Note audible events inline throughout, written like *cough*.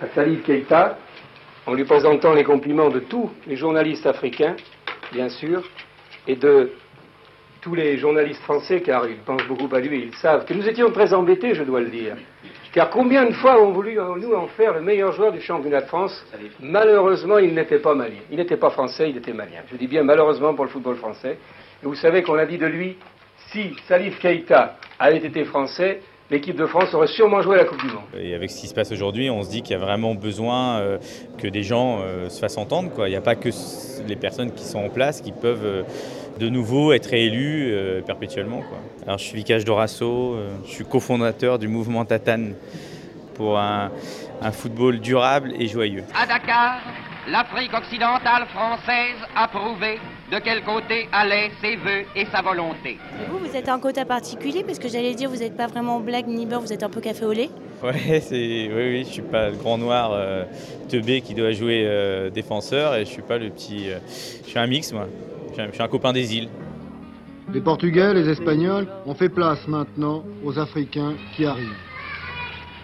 à Salif Keïta, en lui présentant les compliments de tous les journalistes africains, bien sûr, et de tous les journalistes français, car ils pensent beaucoup à lui, ils savent que nous étions très embêtés, je dois le dire. Car combien de fois ont voulu en faire le meilleur joueur du championnat de France? Malheureusement, il n'était pas malien. Il n'était pas français, il était malien. Je dis bien malheureusement pour le football français. Et vous savez qu'on a dit de lui, si Salif Keïta avait été français, l'équipe de France aurait sûrement joué la Coupe du Monde. Et avec ce qui se passe aujourd'hui, on se dit qu'il y a vraiment besoin euh, que des gens euh, se fassent entendre. Quoi. Il n'y a pas que les personnes qui sont en place qui peuvent euh, de nouveau être élus perpétuellement. Quoi. Alors, je suis Vicage Dorasso, je suis cofondateur du mouvement Tatane pour un, un football durable et joyeux. À Dakar, l'Afrique occidentale française a prouvé de quel côté allaient ses voeux et sa volonté. vous, vous êtes un quota particulier parce que j'allais dire, vous n'êtes pas vraiment blague ni beurre, vous êtes un peu café au lait. Ouais, *laughs* c'est, oui, oui, je suis pas le grand noir euh, teubé qui doit jouer euh, défenseur et je suis pas le petit. Euh, je suis un mix, moi. Je suis un copain des îles. Les Portugais, les Espagnols ont fait place maintenant aux Africains qui arrivent.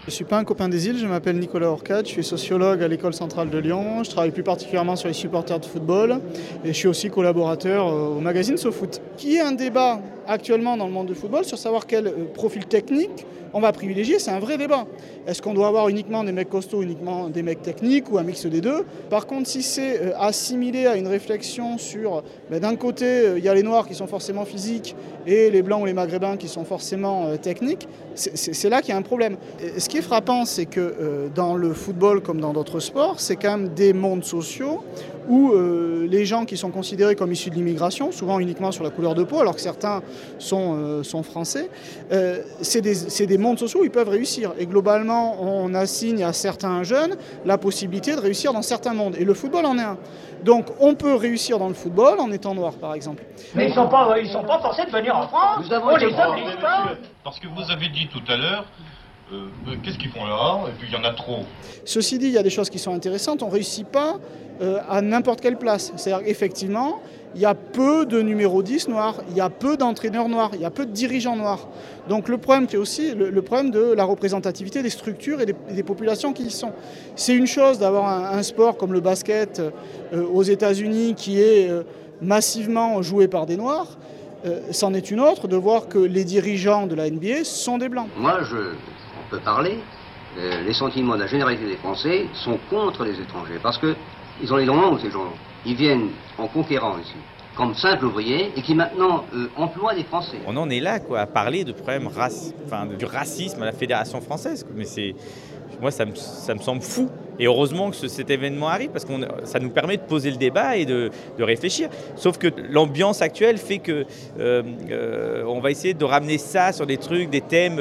Je ne suis pas un copain des îles, je m'appelle Nicolas Orcade, je suis sociologue à l'école centrale de Lyon, je travaille plus particulièrement sur les supporters de football et je suis aussi collaborateur au magazine SoFoot. Qui est un débat actuellement dans le monde du football sur savoir quel euh, profil technique on va privilégier, c'est un vrai débat. Est-ce qu'on doit avoir uniquement des mecs costauds, uniquement des mecs techniques ou un mix des deux? Par contre, si c'est euh, assimilé à une réflexion sur, ben, d'un côté, euh, il y a les noirs qui sont forcément physiques et les blancs ou les maghrébins qui sont forcément techniques, c'est là qu'il y a un problème. ce qui est frappant, c'est que dans le football comme dans d'autres sports, c'est quand même des mondes sociaux où les gens qui sont considérés comme issus de l'immigration, souvent uniquement sur la couleur de peau, alors que certains sont, euh, sont français, euh, c'est des, des, mondes sociaux où ils peuvent réussir. Et globalement, on assigne à certains jeunes la possibilité de réussir dans certains mondes. Et le football en est un. Donc on peut réussir dans le football en étant noir, par exemple. Mais ils ne sont, pas, ils sont pas forcés de venir en France. on les oblige pas. Parce que vous avez dit tout à l'heure euh, qu'est-ce qu'ils font là Et puis il y en a trop. Ceci dit, il y a des choses qui sont intéressantes. On ne réussit pas à n'importe quelle place. C'est-à-dire effectivement, il y a peu de numéro 10 noirs, il y a peu d'entraîneurs noirs, il y a peu de dirigeants noirs. Donc le problème, c'est aussi le, problème de la représentativité des structures et des, populations qui y sont. C'est une chose d'avoir un, sport comme le basket euh, aux États-Unis qui est euh, massivement joué par des noirs. Euh, c'en est une autre de voir que les dirigeants de la NBA sont des blancs. Moi, je, peut parler. les sentiments de la généralité des Français sont contre les étrangers parce qu'ils ont les droits, ces gens ils viennent en conquérant ici comme simples ouvriers et qui maintenant euh, emploient des Français. On en est là quoi, à parler de problèmes enfin, du racisme à la Fédération française. Mais c'est, moi, ça me, semble fou. Et heureusement que cet événement arrive parce que ça nous permet de poser le débat et de, réfléchir. Sauf que l'ambiance actuelle fait que euh, euh, on va essayer de ramener ça sur des trucs, des thèmes,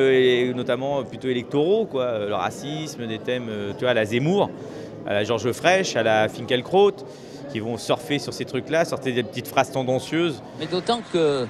notamment plutôt électoraux, quoi, le racisme, des thèmes, tu vois, à la Zemmour, à la Georges Frêche, à la Finkielkraut qui vont surfer sur ces trucs-là, sortir des petites phrases tendancieuses. Mais d'autant que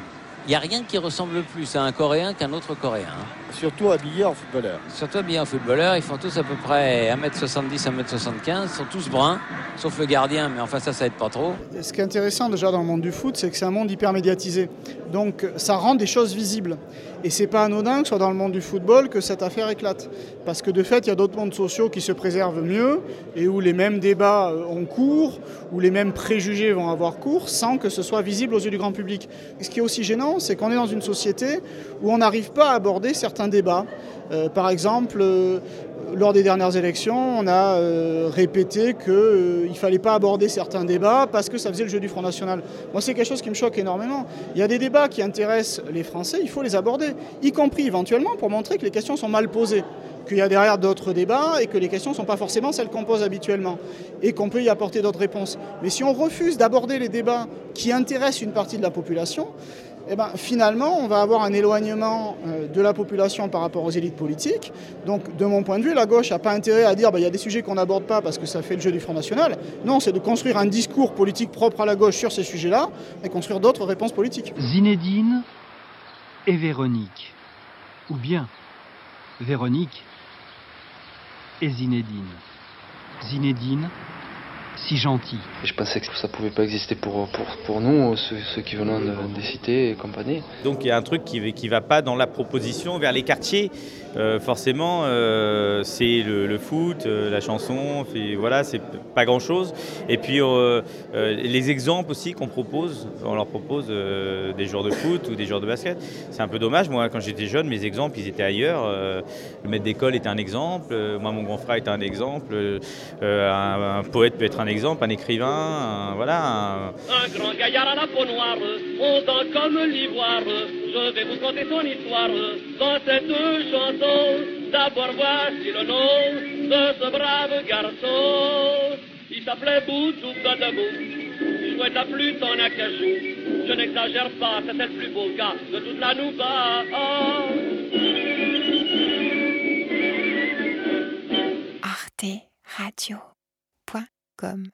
il n'y a rien qui ressemble plus à un Coréen qu'un autre Coréen. Hein. Surtout habillés en footballeur. Surtout habillés en footballeur. Ils font tous à peu près 1m70, 1m75. Ils sont tous bruns, sauf le gardien, mais enfin ça, ça aide pas trop. Ce qui est intéressant déjà dans le monde du foot, c'est que c'est un monde hyper médiatisé. Donc ça rend des choses visibles. Et c'est pas anodin que ce soit dans le monde du football que cette affaire éclate. Parce que de fait, il y a d'autres mondes sociaux qui se préservent mieux et où les mêmes débats euh, ont cours, où les mêmes préjugés vont avoir cours sans que ce soit visible aux yeux du grand public. ce qui est aussi gênant, c'est qu'on est dans une société où on n'arrive pas à aborder certains débats. Euh, par exemple, euh, lors des dernières élections, on a euh, répété qu'il ne fallait pas aborder certains débats parce que ça faisait le jeu du Front National. Moi, c'est quelque chose qui me choque énormément. Il y a des débats qui intéressent les Français, il faut les aborder, y compris éventuellement pour montrer que les questions sont mal posées qu'il y a derrière d'autres débats et que les questions ne sont pas forcément celles qu'on pose habituellement et qu'on peut y apporter d'autres réponses. Mais si on refuse d'aborder les débats qui intéressent une partie de la population, eh ben, finalement, on va avoir un éloignement euh, de la population par rapport aux élites politiques. Donc, de mon point de vue, la gauche n'a pas intérêt à dire bah, y a des sujets qu'on n'aborde pas parce que ça fait le jeu du Front National. Non, c'est de construire un discours politique propre à la gauche sur ces sujets-là et construire d'autres réponses politiques. Zinedine et Véronique. Ou bien Véronique et Zinedine. Zinedine si gentil. Je pensais que ça pouvait pas exister pour, pour, pour nous, ceux, ceux qui venons de, des cités et compagnie. Donc il y a un truc qui ne va pas dans la proposition vers les quartiers. Euh, forcément, euh, c'est le, le, foot, euh, la chanson, fait, voilà, c'est pas grand-chose. Et puis euh, euh, les exemples aussi qu'on propose, on leur propose euh, des joueurs de foot ou des joueurs de basket. C'est un peu dommage. Moi, quand j'étais jeune, mes exemples, ils étaient ailleurs. le maître d'école était un exemple. moi, mon grand frère était un exemple. Un, un, poète peut être un exemple, un écrivain, un, voilà. Un... un grand gaillard à la peau noire, fondant comme l'ivoire. Je vais vous conter son histoire dans cette chanson. D'abord voici le nom de ce brave garçon. Il s'appelait Boutou Godebou. Il jouait de la flûte en acajou. Je n'exagère pas, c'était le plus beau gars de toute la Nouba. Arte Radio. Comme